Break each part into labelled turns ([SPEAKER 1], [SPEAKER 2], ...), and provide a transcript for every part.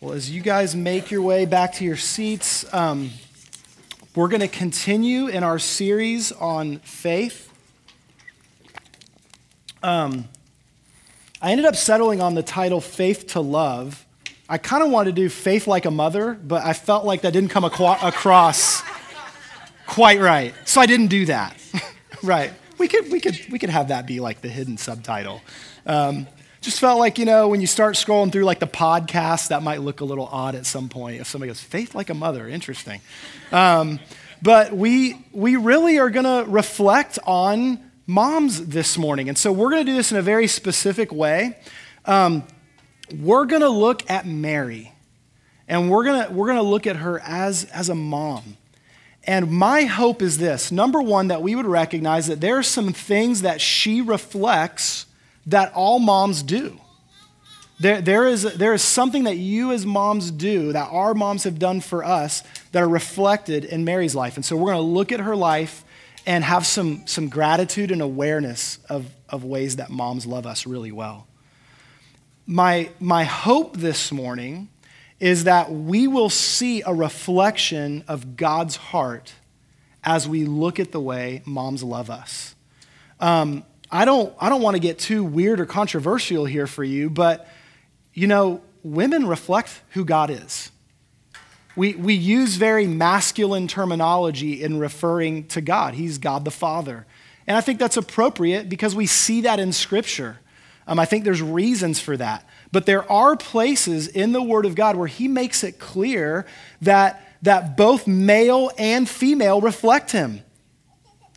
[SPEAKER 1] Well, as you guys make your way back to your seats, um, we're going to continue in our series on faith. Um, I ended up settling on the title Faith to Love. I kind of wanted to do Faith Like a Mother, but I felt like that didn't come across quite right. So I didn't do that. right. We could, we, could, we could have that be like the hidden subtitle. Um, just felt like, you know, when you start scrolling through like the podcast, that might look a little odd at some point. If somebody goes, faith like a mother, interesting. Um, but we, we really are going to reflect on moms this morning. And so we're going to do this in a very specific way. Um, we're going to look at Mary, and we're going to we're going to look at her as, as a mom. And my hope is this number one, that we would recognize that there are some things that she reflects that all moms do. There, there, is, there is something that you as moms do, that our moms have done for us, that are reflected in Mary's life. And so we're going to look at her life and have some, some gratitude and awareness of, of ways that moms love us really well. My, my hope this morning is that we will see a reflection of God's heart as we look at the way moms love us. Um, I don't, I don't want to get too weird or controversial here for you, but you know, women reflect who God is. We, we use very masculine terminology in referring to God. He's God the Father. And I think that's appropriate because we see that in Scripture. Um, I think there's reasons for that. But there are places in the Word of God where He makes it clear that, that both male and female reflect Him.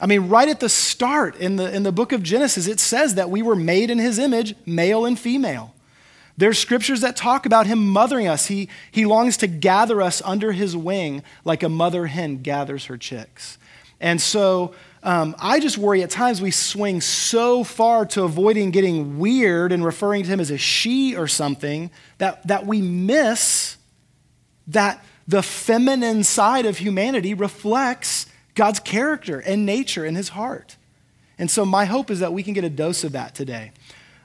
[SPEAKER 1] I mean, right at the start in the, in the book of Genesis, it says that we were made in his image, male and female. There's scriptures that talk about him mothering us. He, he longs to gather us under his wing like a mother hen gathers her chicks. And so um, I just worry at times we swing so far to avoiding getting weird and referring to him as a she or something that, that we miss that the feminine side of humanity reflects God's character and nature in his heart. And so, my hope is that we can get a dose of that today.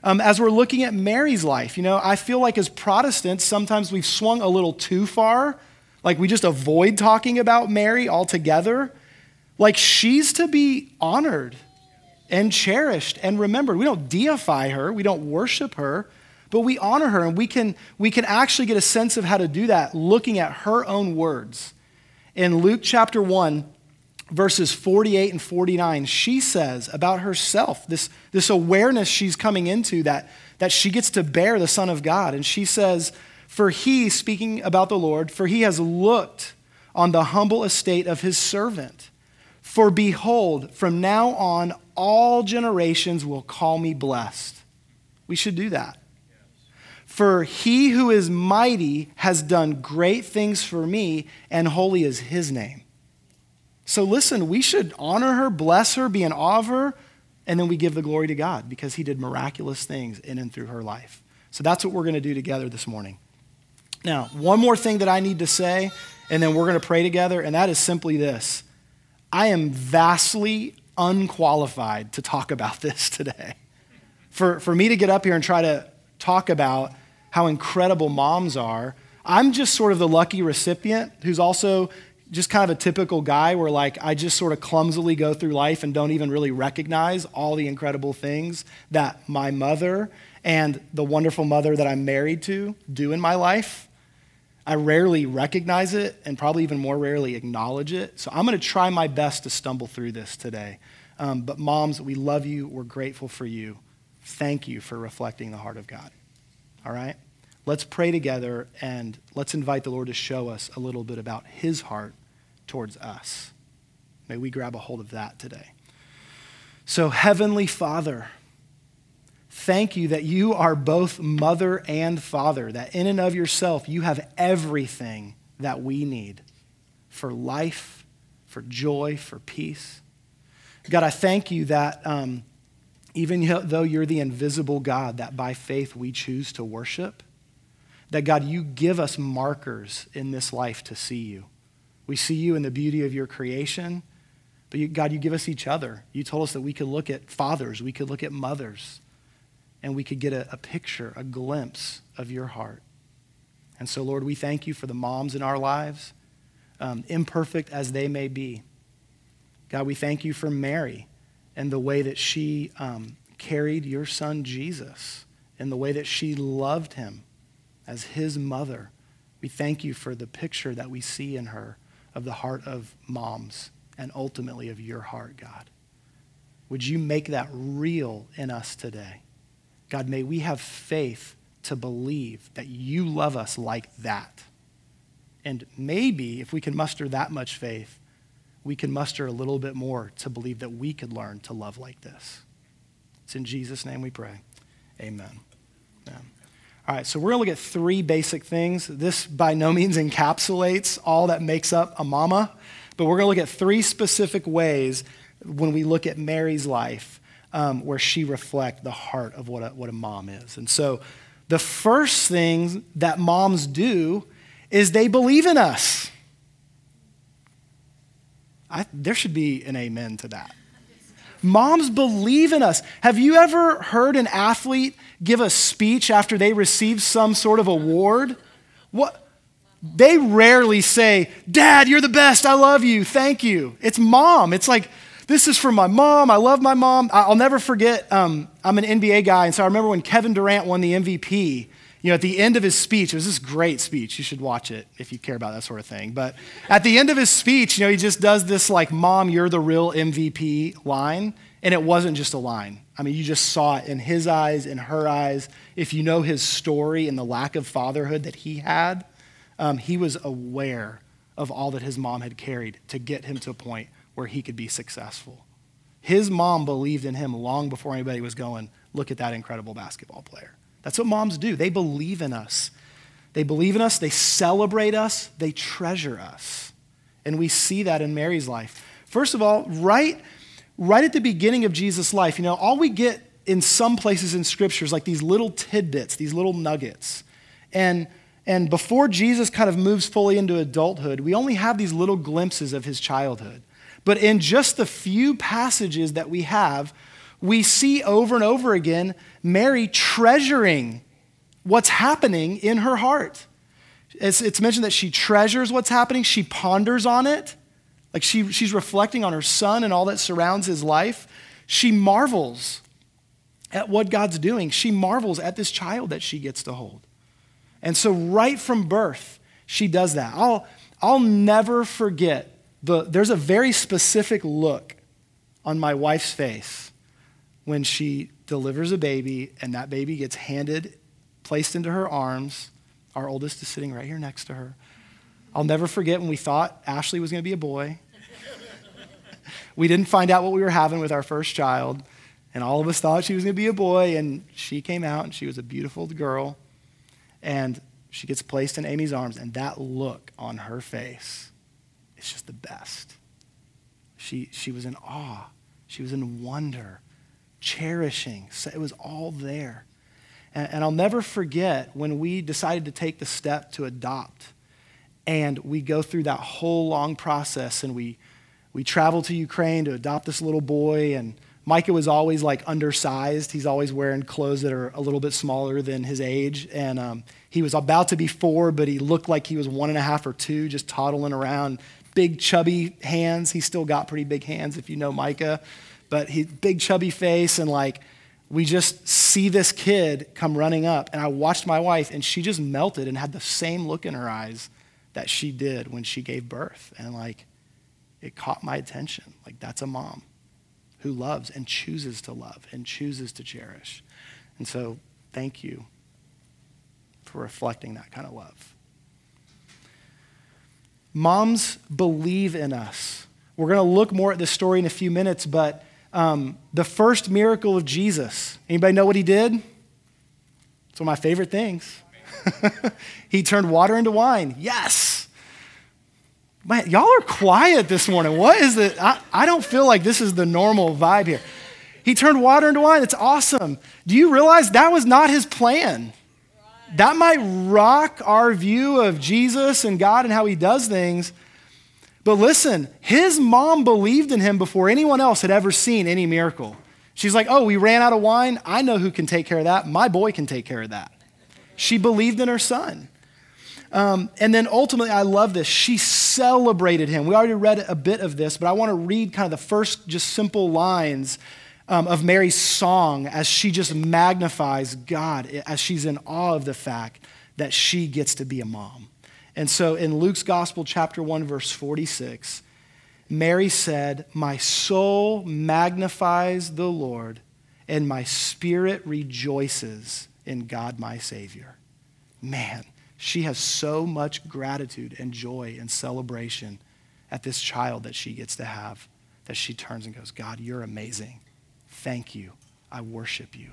[SPEAKER 1] Um, as we're looking at Mary's life, you know, I feel like as Protestants, sometimes we've swung a little too far. Like we just avoid talking about Mary altogether. Like she's to be honored and cherished and remembered. We don't deify her, we don't worship her, but we honor her. And we can, we can actually get a sense of how to do that looking at her own words. In Luke chapter 1, verses 48 and 49, she says about herself, this, this awareness she's coming into that, that she gets to bear the Son of God. And she says, For he, speaking about the Lord, for he has looked on the humble estate of his servant. For behold, from now on, all generations will call me blessed. We should do that. For he who is mighty has done great things for me, and holy is his name. So listen, we should honor her, bless her, be in awe of her, and then we give the glory to God because he did miraculous things in and through her life. So that's what we're going to do together this morning. Now, one more thing that I need to say, and then we're going to pray together, and that is simply this I am vastly unqualified to talk about this today. For, for me to get up here and try to talk about how incredible moms are, I'm just sort of the lucky recipient who's also just kind of a typical guy where like I just sort of clumsily go through life and don't even really recognize all the incredible things that my mother and the wonderful mother that I'm married to do in my life. I rarely recognize it and probably even more rarely acknowledge it. So I'm going to try my best to stumble through this today. Um, but moms, we love you. We're grateful for you. Thank you for reflecting the heart of God. All right? Let's pray together and let's invite the Lord to show us a little bit about his heart towards us. May we grab a hold of that today. So, Heavenly Father, thank you that you are both mother and father, that in and of yourself you have everything that we need for life, for joy, for peace. God, I thank you that um, even though you're the invisible God that by faith we choose to worship, that God, you give us markers in this life to see you. We see you in the beauty of your creation, but you, God, you give us each other. You told us that we could look at fathers, we could look at mothers, and we could get a, a picture, a glimpse of your heart. And so, Lord, we thank you for the moms in our lives, um, imperfect as they may be. God, we thank you for Mary and the way that she um, carried your son Jesus and the way that she loved him as his mother. We thank you for the picture that we see in her of the heart of moms and ultimately of your heart, God. Would you make that real in us today? God, may we have faith to believe that you love us like that. And maybe if we can muster that much faith, we can muster a little bit more to believe that we could learn to love like this. It's in Jesus' name we pray. Amen. Amen. All right, so we're going to look at three basic things. This by no means encapsulates all that makes up a mama, but we're going to look at three specific ways when we look at Mary's life um, where she reflects the heart of what a, what a mom is. And so the first thing that moms do is they believe in us. I, there should be an amen to that. Moms believe in us. Have you ever heard an athlete give a speech after they receive some sort of award? What? They rarely say, Dad, you're the best. I love you. Thank you. It's mom. It's like, this is for my mom. I love my mom. I'll never forget, um, I'm an NBA guy, and so I remember when Kevin Durant won the MVP you know, at the end of his speech, it was this great speech. You should watch it if you care about that sort of thing. But at the end of his speech, you know, he just does this like, Mom, you're the real MVP line. And it wasn't just a line. I mean, you just saw it in his eyes, in her eyes. If you know his story and the lack of fatherhood that he had, um, he was aware of all that his mom had carried to get him to a point where he could be successful. His mom believed in him long before anybody was going, look at that incredible basketball player. That's what moms do. They believe in us. They believe in us, they celebrate us, they treasure us. And we see that in Mary's life. First of all, right, right at the beginning of Jesus' life, you know, all we get in some places in scriptures like these little tidbits, these little nuggets. And and before Jesus kind of moves fully into adulthood, we only have these little glimpses of his childhood. But in just the few passages that we have, we see over and over again Mary treasuring what's happening in her heart. It's, it's, mentioned that she treasures what's happening, she ponders on it. Like she, she's reflecting on her son and all that surrounds his life. She marvels at what God's doing. She marvels at this child that she gets to hold. And so, right from birth, she does that. I'll, I'll never forget the, there's a very specific look on my wife's face when she delivers a baby and that baby gets handed, placed into her arms. Our oldest is sitting right here next to her. I'll never forget when we thought Ashley was going to be a boy. we didn't find out what we were having with our first child, and all of us thought she was going to be a boy, and she came out and she was a beautiful girl. And she gets placed in Amy's arms, and that look on her face is just the best. She, she was in awe, she was in wonder cherishing. It was all there. And, and I'll never forget when we decided to take the step to adopt. And we go through that whole long process and we, we travel to Ukraine to adopt this little boy. And Micah was always like undersized. He's always wearing clothes that are a little bit smaller than his age. And um, he was about to be four, but he looked like he was one and a half or two, just toddling around. Big, chubby hands. He still got pretty big hands if you know Micah but he big chubby face and like we just see this kid come running up and i watched my wife and she just melted and had the same look in her eyes that she did when she gave birth. And like it caught my attention. Like that's a mom who loves and chooses to love and chooses to cherish. And so thank you for reflecting that kind of love. Moms believe in us. We're going to look more at this story in a few minutes but um, the first miracle of Jesus. Anybody know what he did? It's one of my favorite things. he turned water into wine. Yes. Man, y'all are quiet this morning. What is it? I, I don't feel like this is the normal vibe here. He turned water into wine. It's awesome. Do you realize that was not his plan? That might rock our view of Jesus and God and how he does things. But listen, his mom believed in him before anyone else had ever seen any miracle. She's like, Oh, we ran out of wine. I know who can take care of that. My boy can take care of that. She believed in her son. Um, and then ultimately, I love this. She celebrated him. We already read a bit of this, but I want to read kind of the first just simple lines um, of Mary's song as she just magnifies God, as she's in awe of the fact that she gets to be a mom. And so in Luke's Gospel, chapter 1, verse 46, Mary said, My soul magnifies the Lord, and my spirit rejoices in God my Savior. Man, she has so much gratitude and joy and celebration at this child that she gets to have that she turns and goes, God, you're amazing. Thank you. I worship you.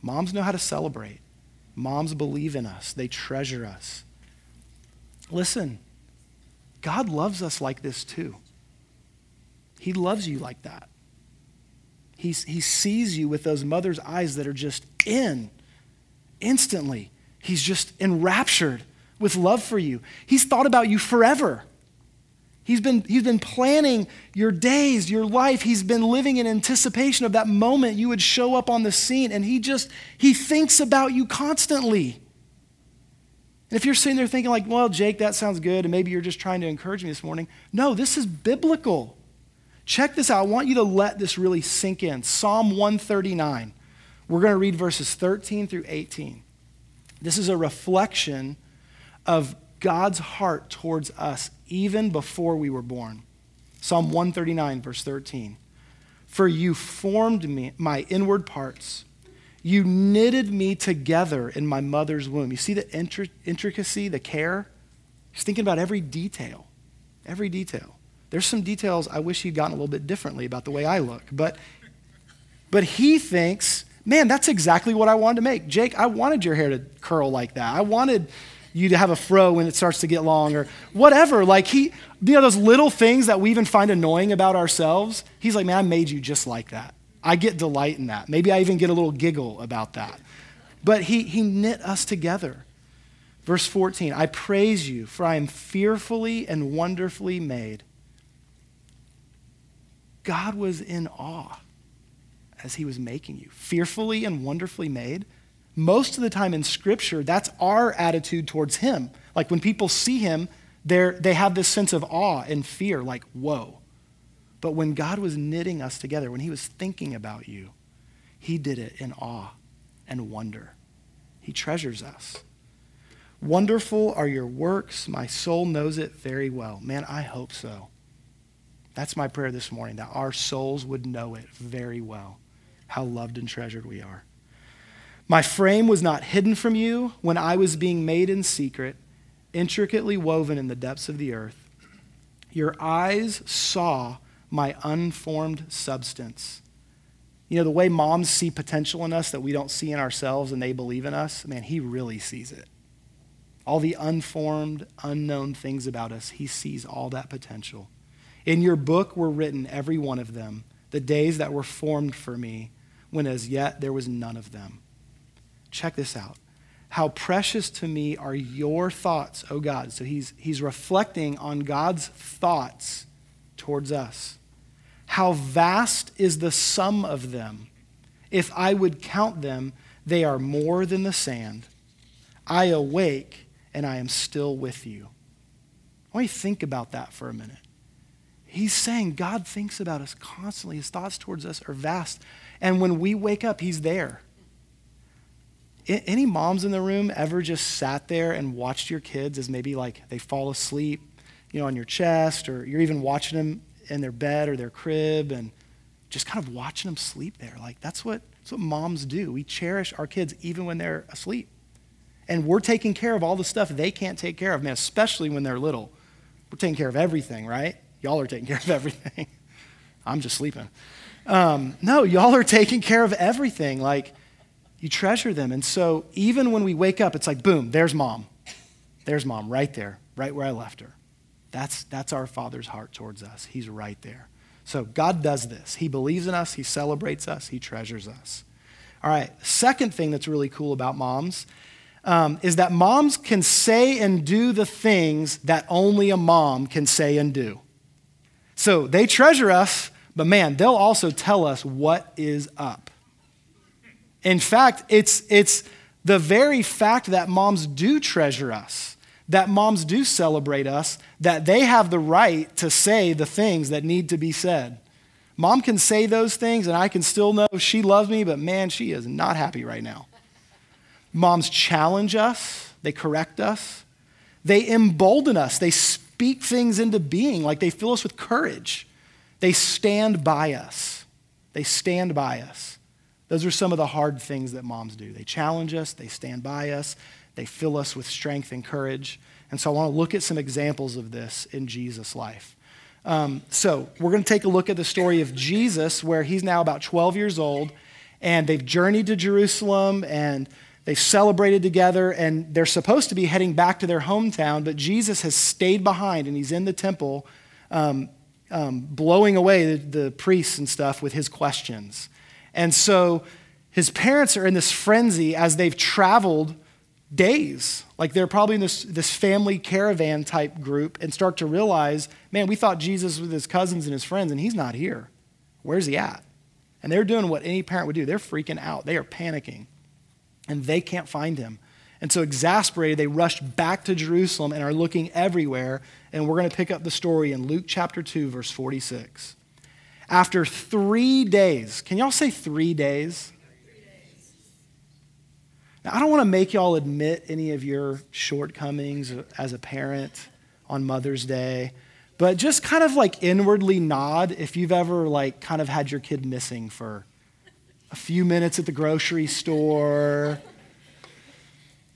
[SPEAKER 1] Moms know how to celebrate. Moms believe in us, they treasure us. Listen, God loves us like this too. He loves you like that. He's, he sees you with those mother's eyes that are just in instantly. He's just enraptured with love for you. He's thought about you forever. He's been, he's been planning your days, your life. He's been living in anticipation of that moment you would show up on the scene. And he just, he thinks about you constantly. And if you're sitting there thinking, like, well, Jake, that sounds good, and maybe you're just trying to encourage me this morning, no, this is biblical. Check this out. I want you to let this really sink in. Psalm 139. We're going to read verses 13 through 18. This is a reflection of God's heart towards us even before we were born. Psalm 139, verse 13. For you formed me, my inward parts. You knitted me together in my mother's womb. You see the intricacy, the care? He's thinking about every detail. Every detail. There's some details I wish he'd gotten a little bit differently about the way I look. But, but he thinks, man, that's exactly what I wanted to make. Jake, I wanted your hair to curl like that. I wanted you to have a fro when it starts to get long or whatever. Like he, you know, those little things that we even find annoying about ourselves. He's like, man, I made you just like that. I get delight in that. Maybe I even get a little giggle about that. But he, he knit us together. Verse 14 I praise you, for I am fearfully and wonderfully made. God was in awe as he was making you, fearfully and wonderfully made most of the time in Scripture, that's our attitude towards Him. Like when people see Him, they have this sense of awe and fear, like, whoa. But when God was knitting us together, when He was thinking about you, He did it in awe and wonder. He treasures us. Wonderful are your works. My soul knows it very well. Man, I hope so. That's my prayer this morning, that our souls would know it very well, how loved and treasured we are. My frame was not hidden from you when I was being made in secret, intricately woven in the depths of the earth. Your eyes saw my unformed substance. You know, the way moms see potential in us that we don't see in ourselves and they believe in us, man, he really sees it. All the unformed, unknown things about us, he sees all that potential. In your book were written, every one of them, the days that were formed for me, when as yet there was none of them. Check this out. How precious to me are your thoughts, O God. So he's, he's reflecting on God's thoughts towards us. How vast is the sum of them. If I would count them, they are more than the sand. I awake and I am still with you. I want you to think about that for a minute. He's saying God thinks about us constantly. His thoughts towards us are vast. And when we wake up, He's there. Any moms in the room ever just sat there and watched your kids as maybe like they fall asleep, you know, on your chest, or you're even watching them in their bed or their crib and just kind of watching them sleep there? Like that's what, that's what moms do. We cherish our kids even when they're asleep. And we're taking care of all the stuff they can't take care of, man, especially when they're little. We're taking care of everything, right? Y'all are taking care of everything. I'm just sleeping. Um, no, y'all are taking care of everything. Like, you treasure them. And so even when we wake up, it's like, boom, there's mom. There's mom right there, right where I left her. That's, that's our Father's heart towards us. He's right there. So God does this. He believes in us, He celebrates us, He treasures us. All right, second thing that's really cool about moms um, is that moms can say and do the things that only a mom can say and do. So they treasure us, but man, they'll also tell us what is up. In fact, it's, it's the very fact that moms do treasure us that moms do celebrate us, that they have the right to say the things that need to be said. Mom can say those things, and I can still know she loves me, but man, she is not happy right now. Moms challenge us, they correct us, they embolden us, they speak things into being, like they fill us with courage. They stand by us. They stand by us. Those are some of the hard things that moms do. They challenge us, they stand by us, they fill us with strength and courage. And so I want to look at some examples of this in Jesus' life. Um, so we're going to take a look at the story of Jesus, where he's now about 12 years old, and they've journeyed to Jerusalem and they've celebrated together, and they're supposed to be heading back to their hometown, but Jesus has stayed behind and he's in the temple, um, um, blowing away the, the priests and stuff with his questions. And so his parents are in this frenzy as they've traveled days. Like they're probably in this, this family caravan type group and start to realize, man, we thought Jesus was with his cousins and his friends, and he's not here. Where's he at? And they're doing what any parent would do. They're freaking out. They are panicking. And they can't find him. And so, exasperated, they rush back to Jerusalem and are looking everywhere. And we're going to pick up the story in Luke chapter 2, verse 46. After three days, can y'all say three days? Now, I don't want to make y'all admit any of your shortcomings as a parent on Mother's Day, but just kind of like inwardly nod if you've ever like kind of had your kid missing for a few minutes at the grocery store.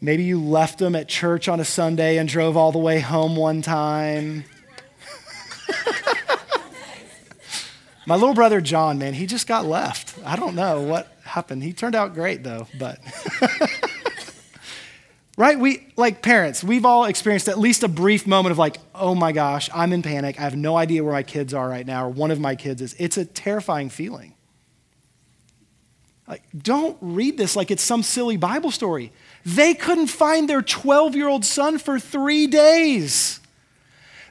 [SPEAKER 1] Maybe you left them at church on a Sunday and drove all the way home one time. My little brother John, man, he just got left. I don't know what happened. He turned out great though, but right? We like parents, we've all experienced at least a brief moment of like, "Oh my gosh, I'm in panic. I have no idea where my kids are right now or one of my kids is." It's a terrifying feeling. Like, don't read this like it's some silly Bible story. They couldn't find their 12 year old son for three days.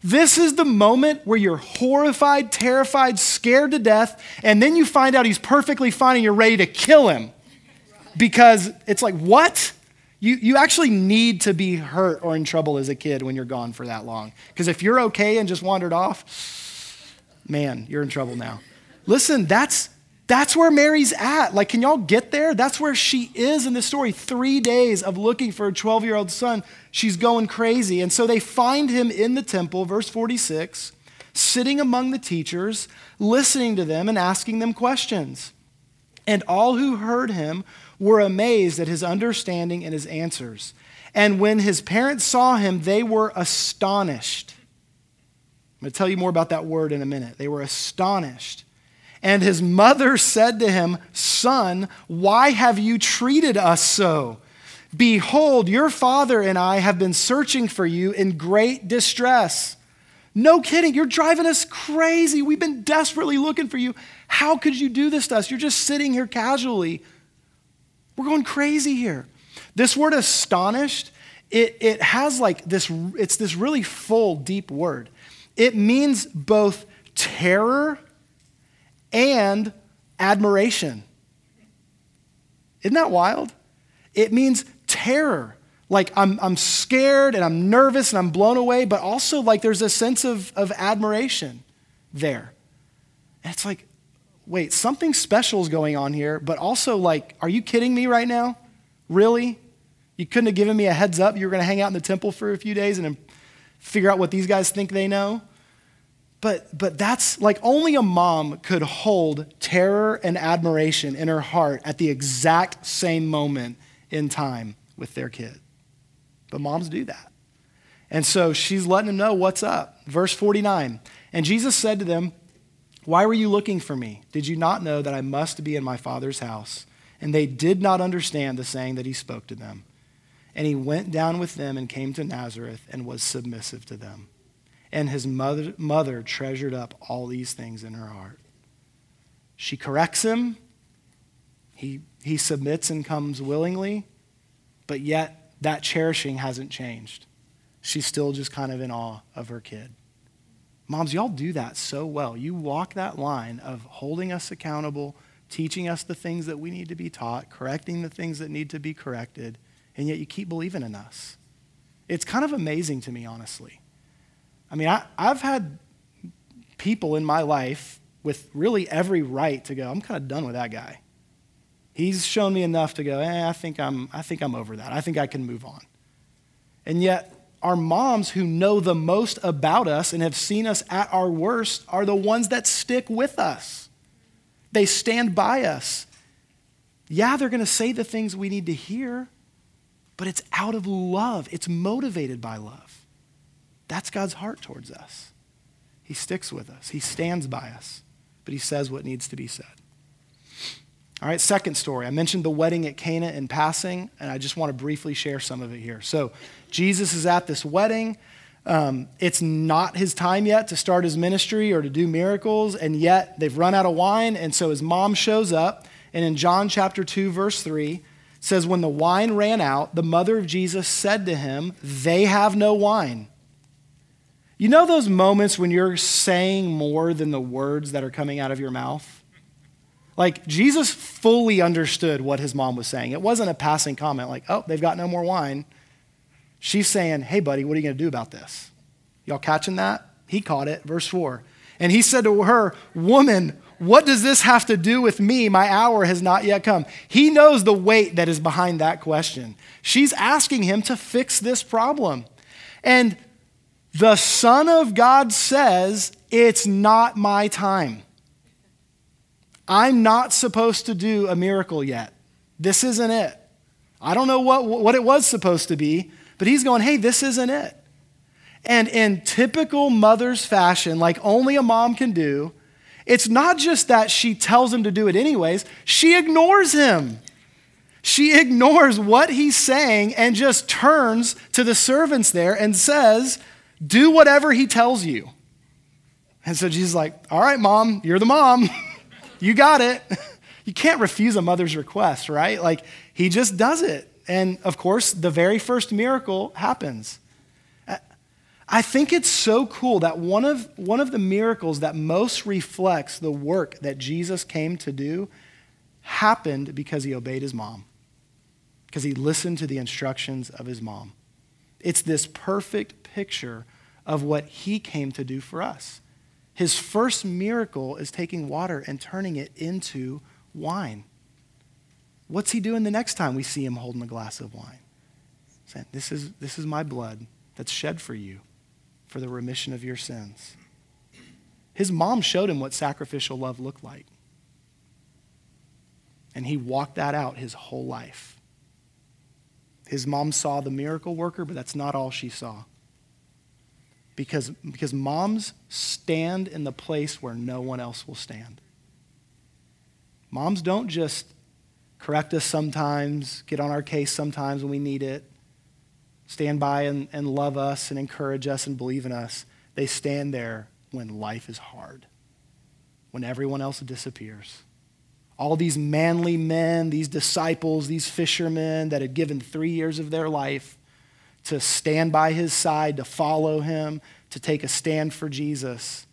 [SPEAKER 1] This is the moment where you're horrified, terrified, scared to death, and then you find out he's perfectly fine and you're ready to kill him. Because it's like, what? You, you actually need to be hurt or in trouble as a kid when you're gone for that long. Because if you're okay and just wandered off, man, you're in trouble now. Listen, that's, that's where Mary's at. Like, can y'all get there? That's where she is in the story. Three days of looking for a 12 year old son. She's going crazy. And so they find him in the temple, verse 46, sitting among the teachers, listening to them and asking them questions. And all who heard him were amazed at his understanding and his answers. And when his parents saw him, they were astonished. I'm going to tell you more about that word in a minute. They were astonished. And his mother said to him, Son, why have you treated us so? Behold, your father and I have been searching for you in great distress. No kidding, you're driving us crazy. We've been desperately looking for you. How could you do this to us? You're just sitting here casually. We're going crazy here. This word astonished, it, it has like this, it's this really full, deep word. It means both terror and admiration. Isn't that wild? It means terror. Like I'm, I'm scared and I'm nervous and I'm blown away, but also like there's a sense of, of admiration there. And it's like, wait, something special is going on here, but also like, are you kidding me right now? Really? You couldn't have given me a heads up you were going to hang out in the temple for a few days and figure out what these guys think they know? But, but that's like only a mom could hold terror and admiration in her heart at the exact same moment in time with their kid. But moms do that. And so she's letting them know what's up. Verse 49 And Jesus said to them, Why were you looking for me? Did you not know that I must be in my Father's house? And they did not understand the saying that he spoke to them. And he went down with them and came to Nazareth and was submissive to them. And his mother, mother treasured up all these things in her heart. She corrects him. He, he submits and comes willingly, but yet that cherishing hasn't changed. She's still just kind of in awe of her kid. Moms, y'all do that so well. You walk that line of holding us accountable, teaching us the things that we need to be taught, correcting the things that need to be corrected, and yet you keep believing in us. It's kind of amazing to me, honestly. I mean, I, I've had people in my life with really every right to go, I'm kind of done with that guy. He's shown me enough to go, eh, I think I'm, I think I'm over that. I think I can move on. And yet, our moms who know the most about us and have seen us at our worst are the ones that stick with us. They stand by us. Yeah, they're going to say the things we need to hear, but it's out of love. It's motivated by love. That's God's heart towards us. He sticks with us, He stands by us, but He says what needs to be said. All right, second story. I mentioned the wedding at Cana in passing, and I just want to briefly share some of it here. So, Jesus is at this wedding. Um, it's not his time yet to start his ministry or to do miracles, and yet they've run out of wine, and so his mom shows up. And in John chapter 2, verse 3, says, When the wine ran out, the mother of Jesus said to him, They have no wine. You know those moments when you're saying more than the words that are coming out of your mouth? Like, Jesus fully understood what his mom was saying. It wasn't a passing comment like, oh, they've got no more wine. She's saying, hey, buddy, what are you going to do about this? Y'all catching that? He caught it. Verse 4. And he said to her, Woman, what does this have to do with me? My hour has not yet come. He knows the weight that is behind that question. She's asking him to fix this problem. And the Son of God says, It's not my time. I'm not supposed to do a miracle yet. This isn't it. I don't know what, what it was supposed to be, but he's going, hey, this isn't it. And in typical mother's fashion, like only a mom can do, it's not just that she tells him to do it anyways, she ignores him. She ignores what he's saying and just turns to the servants there and says, Do whatever he tells you. And so Jesus is like, All right, mom, you're the mom. You got it. You can't refuse a mother's request, right? Like, he just does it. And of course, the very first miracle happens. I think it's so cool that one of, one of the miracles that most reflects the work that Jesus came to do happened because he obeyed his mom, because he listened to the instructions of his mom. It's this perfect picture of what he came to do for us. His first miracle is taking water and turning it into wine. What's he doing the next time we see him holding a glass of wine? Saying, this is, this is my blood that's shed for you for the remission of your sins. His mom showed him what sacrificial love looked like. And he walked that out his whole life. His mom saw the miracle worker, but that's not all she saw because, because moms stand in the place where no one else will stand. Moms don't just correct us sometimes, get on our case sometimes when we need it, stand by and, and love us and encourage us and believe in us. They stand there when life is hard, when everyone else disappears. All these manly men, these disciples, these fishermen that had given three years of their life to stand by his side, to follow him, to take a stand for Jesus.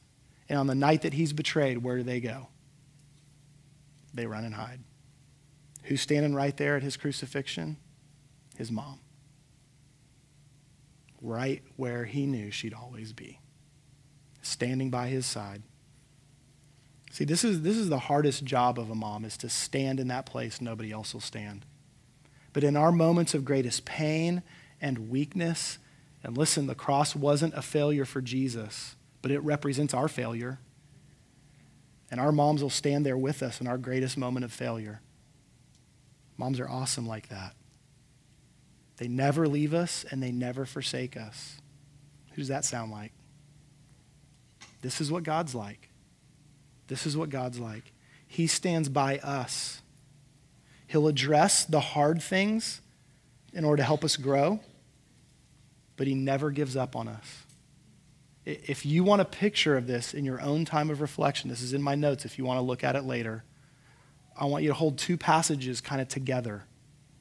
[SPEAKER 1] And on the night that he's betrayed, where do they go? They run and hide. Who's standing right there at his crucifixion? His mom. Right where he knew she'd always be, standing by his side. See, this is, this is the hardest job of a mom, is to stand in that place nobody else will stand. But in our moments of greatest pain and weakness. And listen, the cross wasn't a failure for Jesus, but it represents our failure. And our moms will stand there with us in our greatest moment of failure. Moms are awesome like that. They never leave us and they never forsake us. Who does that sound like? This is what God's like. This is what God's like. He stands by us. He'll address the hard things in order to help us grow but he never gives up on us. If you want a picture of this in your own time of reflection, this is in my notes if you want to look at it later. I want you to hold two passages kind of together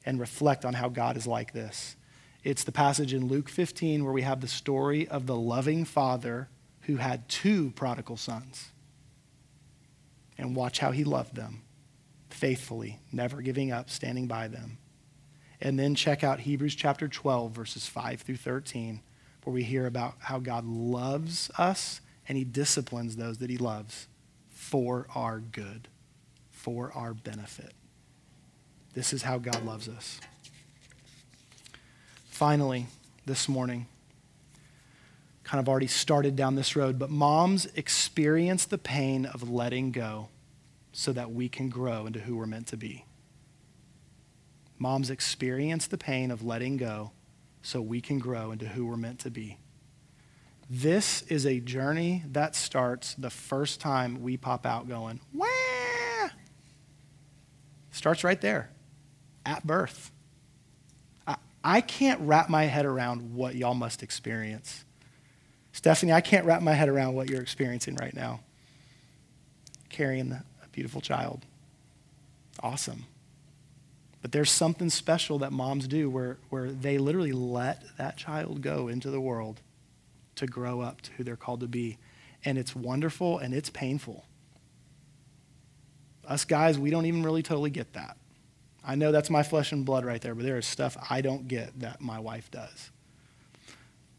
[SPEAKER 1] and reflect on how God is like this. It's the passage in Luke 15 where we have the story of the loving father who had two prodigal sons. And watch how he loved them faithfully, never giving up, standing by them. And then check out Hebrews chapter 12, verses 5 through 13, where we hear about how God loves us and he disciplines those that he loves for our good, for our benefit. This is how God loves us. Finally, this morning, kind of already started down this road, but moms experience the pain of letting go so that we can grow into who we're meant to be. Moms experience the pain of letting go so we can grow into who we're meant to be. This is a journey that starts the first time we pop out going, wah! Starts right there, at birth. I, I can't wrap my head around what y'all must experience. Stephanie, I can't wrap my head around what you're experiencing right now. Carrying a beautiful child. Awesome. But there's something special that moms do where, where they literally let that child go into the world to grow up to who they're called to be. And it's wonderful and it's painful. Us guys, we don't even really totally get that. I know that's my flesh and blood right there, but there is stuff I don't get that my wife does.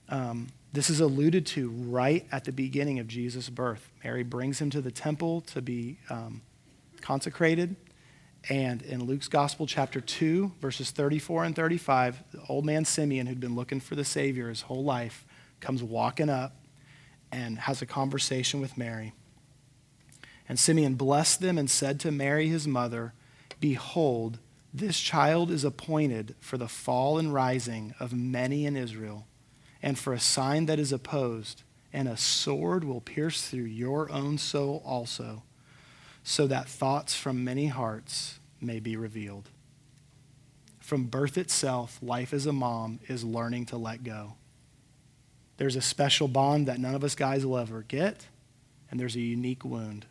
[SPEAKER 1] Um, this is alluded to right at the beginning of Jesus' birth. Mary brings him to the temple to be um, consecrated. And in Luke's Gospel, chapter 2, verses 34 and 35, the old man Simeon, who'd been looking for the Savior his whole life, comes walking up and has a conversation with Mary. And Simeon blessed them and said to Mary, his mother, Behold, this child is appointed for the fall and rising of many in Israel, and for a sign that is opposed, and a sword will pierce through your own soul also, so that thoughts from many hearts may be revealed. From birth itself, life as a mom is learning to let go. There's a special bond that none of us guys will ever get, and there's a unique wound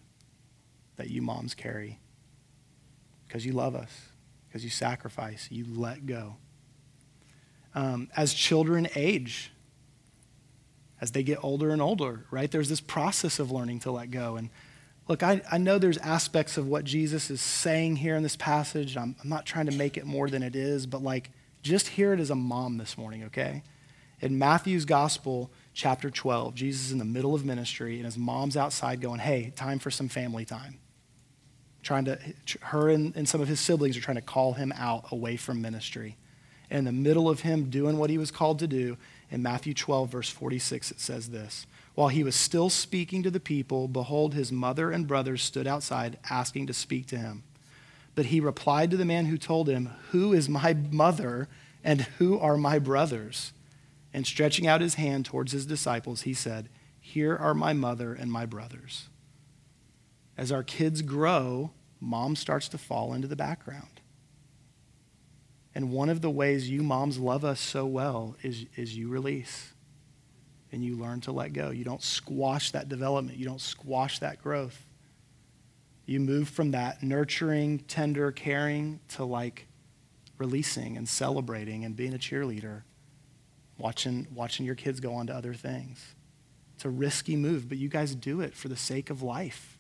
[SPEAKER 1] that you moms carry because you love us, because you sacrifice, you let go. Um, as children age, as they get older and older, right, there's this process of learning to let go. And look, I, I know there's aspects of what Jesus is saying here in this passage. I'm, I'm not trying to make it more than it is, but like, just hear it as a mom this morning, okay? In Matthew's gospel, chapter 12, Jesus is in the middle of ministry and his mom's outside going, Hey, time for some family time. Trying to, her and, and some of his siblings are trying to call him out away from ministry. And in the middle of him doing what he was called to do, in Matthew 12, verse 46, it says this While he was still speaking to the people, behold, his mother and brothers stood outside asking to speak to him. But he replied to the man who told him, Who is my mother and who are my brothers? And stretching out his hand towards his disciples, he said, Here are my mother and my brothers. As our kids grow, mom starts to fall into the background. And one of the ways you moms love us so well is, is you release and you learn to let go. You don't squash that development, you don't squash that growth. You move from that nurturing, tender, caring to like releasing and celebrating and being a cheerleader watching, watching your kids go on to other things. It's a risky move, but you guys do it for the sake of life.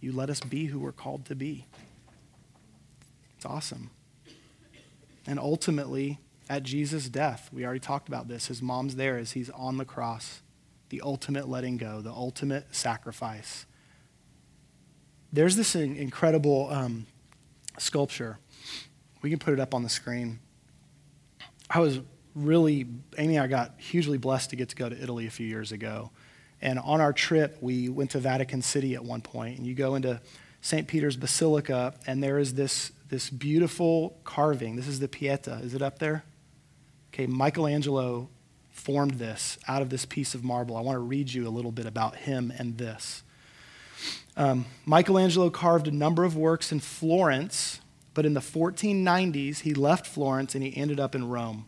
[SPEAKER 1] You let us be who we're called to be. It's awesome. And ultimately, at Jesus' death, we already talked about this. His mom's there as he's on the cross, the ultimate letting go, the ultimate sacrifice. There's this incredible um, sculpture. We can put it up on the screen. I was really, Amy and I got hugely blessed to get to go to Italy a few years ago. And on our trip, we went to Vatican City at one point, and you go into St. Peter's Basilica, and there is this, this beautiful carving. This is the Pieta. Is it up there? Okay, Michelangelo formed this out of this piece of marble. I want to read you a little bit about him and this. Um, Michelangelo carved a number of works in Florence, but in the 1490s, he left Florence and he ended up in Rome.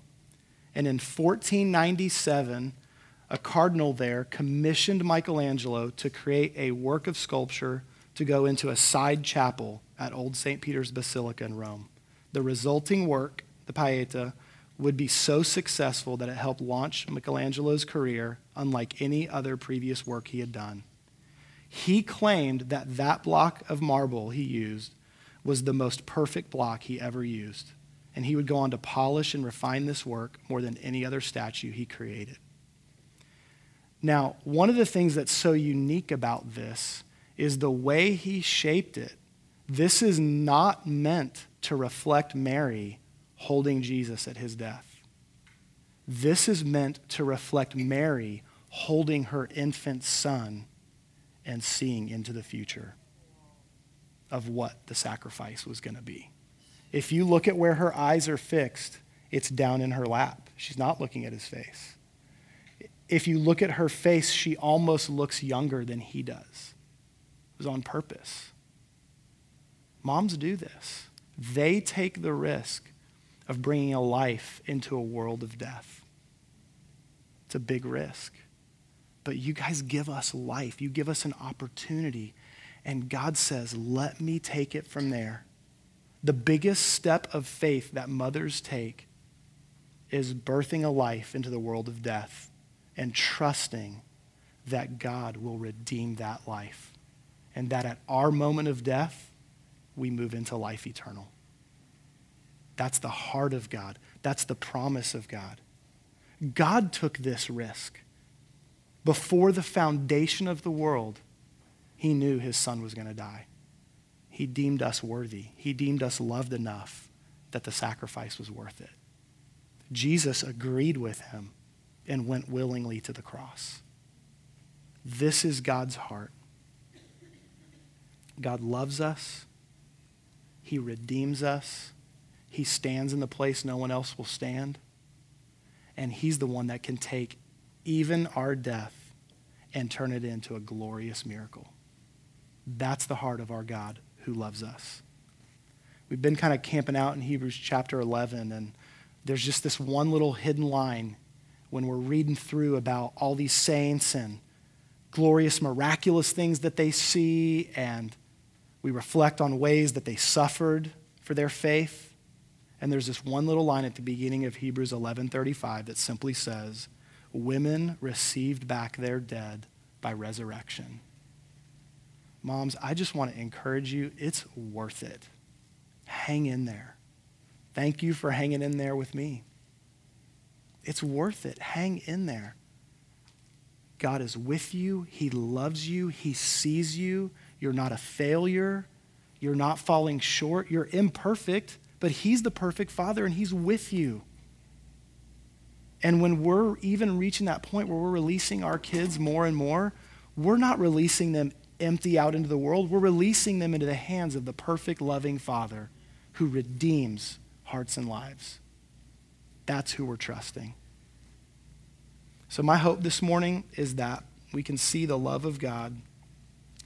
[SPEAKER 1] And in 1497, a cardinal there commissioned Michelangelo to create a work of sculpture to go into a side chapel at Old St. Peter's Basilica in Rome. The resulting work, the Pieta, would be so successful that it helped launch Michelangelo's career unlike any other previous work he had done. He claimed that that block of marble he used was the most perfect block he ever used. and he would go on to polish and refine this work more than any other statue he created. Now, one of the things that's so unique about this is the way he shaped it. This is not meant to reflect Mary holding Jesus at his death. This is meant to reflect Mary holding her infant son and seeing into the future of what the sacrifice was going to be. If you look at where her eyes are fixed, it's down in her lap. She's not looking at his face. If you look at her face, she almost looks younger than he does. It was on purpose. Moms do this. They take the risk of bringing a life into a world of death. It's a big risk. But you guys give us life, you give us an opportunity. And God says, let me take it from there. The biggest step of faith that mothers take is birthing a life into the world of death and trusting that God will redeem that life and that at our moment of death, we move into life eternal. That's the heart of God. That's the promise of God. God took this risk. Before the foundation of the world, he knew his son was going to die. He deemed us worthy. He deemed us loved enough that the sacrifice was worth it. Jesus agreed with him and went willingly to the cross. This is God's heart. God loves us. He redeems us. He stands in the place no one else will stand. And He's the one that can take even our death and turn it into a glorious miracle. That's the heart of our God who loves us. We've been kind of camping out in Hebrews chapter 11, and there's just this one little hidden line when we're reading through about all these saints and glorious, miraculous things that they see, and we reflect on ways that they suffered for their faith. And there's this one little line at the beginning of Hebrews 11:35 that simply says, "Women received back their dead by resurrection." Moms, I just want to encourage you, it's worth it. Hang in there. Thank you for hanging in there with me. It's worth it. Hang in there. God is with you. He loves you. He sees you. You're not a failure. You're not falling short. You're imperfect, but He's the perfect Father and He's with you. And when we're even reaching that point where we're releasing our kids more and more, we're not releasing them empty out into the world. We're releasing them into the hands of the perfect, loving Father who redeems hearts and lives. That's who we're trusting. So, my hope this morning is that we can see the love of God,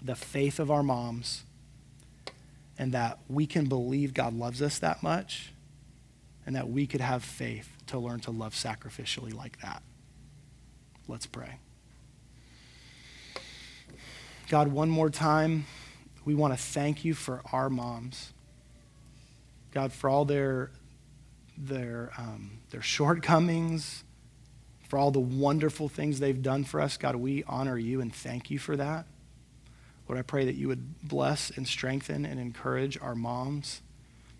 [SPEAKER 1] the faith of our moms, and that we can believe God loves us that much, and that we could have faith to learn to love sacrificially like that. Let's pray. God, one more time, we want to thank you for our moms. God, for all their, their, um, their shortcomings, for all the wonderful things they've done for us. God, we honor you and thank you for that. Lord, I pray that you would bless and strengthen and encourage our moms.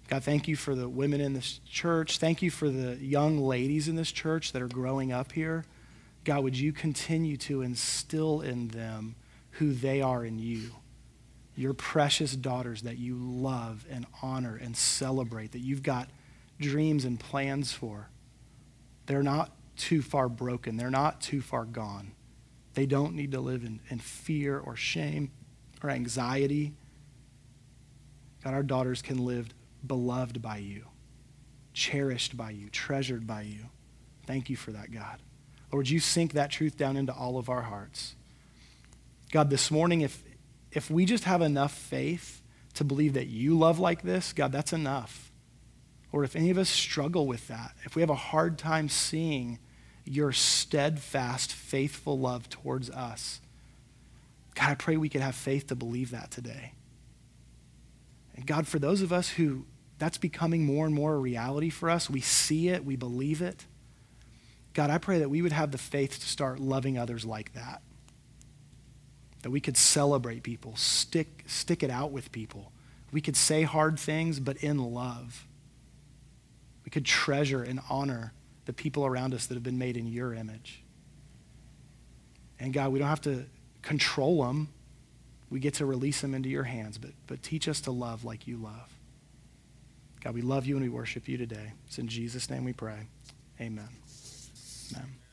[SPEAKER 1] God, thank you for the women in this church. Thank you for the young ladies in this church that are growing up here. God, would you continue to instill in them who they are in you? Your precious daughters that you love and honor and celebrate, that you've got dreams and plans for. They're not too far broken, they're not too far gone. They don't need to live in, in fear or shame or anxiety. God, our daughters can live beloved by you, cherished by you, treasured by you. Thank you for that, God. Lord, you sink that truth down into all of our hearts. God, this morning, if, if we just have enough faith to believe that you love like this, God, that's enough. Or if any of us struggle with that, if we have a hard time seeing your steadfast, faithful love towards us, God, I pray we could have faith to believe that today. And God, for those of us who that's becoming more and more a reality for us, we see it, we believe it. God, I pray that we would have the faith to start loving others like that. That we could celebrate people, stick, stick it out with people. We could say hard things, but in love. We could treasure and honor the people around us that have been made in your image. And God, we don't have to control them. We get to release them into your hands, but, but teach us to love like you love. God, we love you and we worship you today. It's in Jesus' name we pray. Amen. Amen.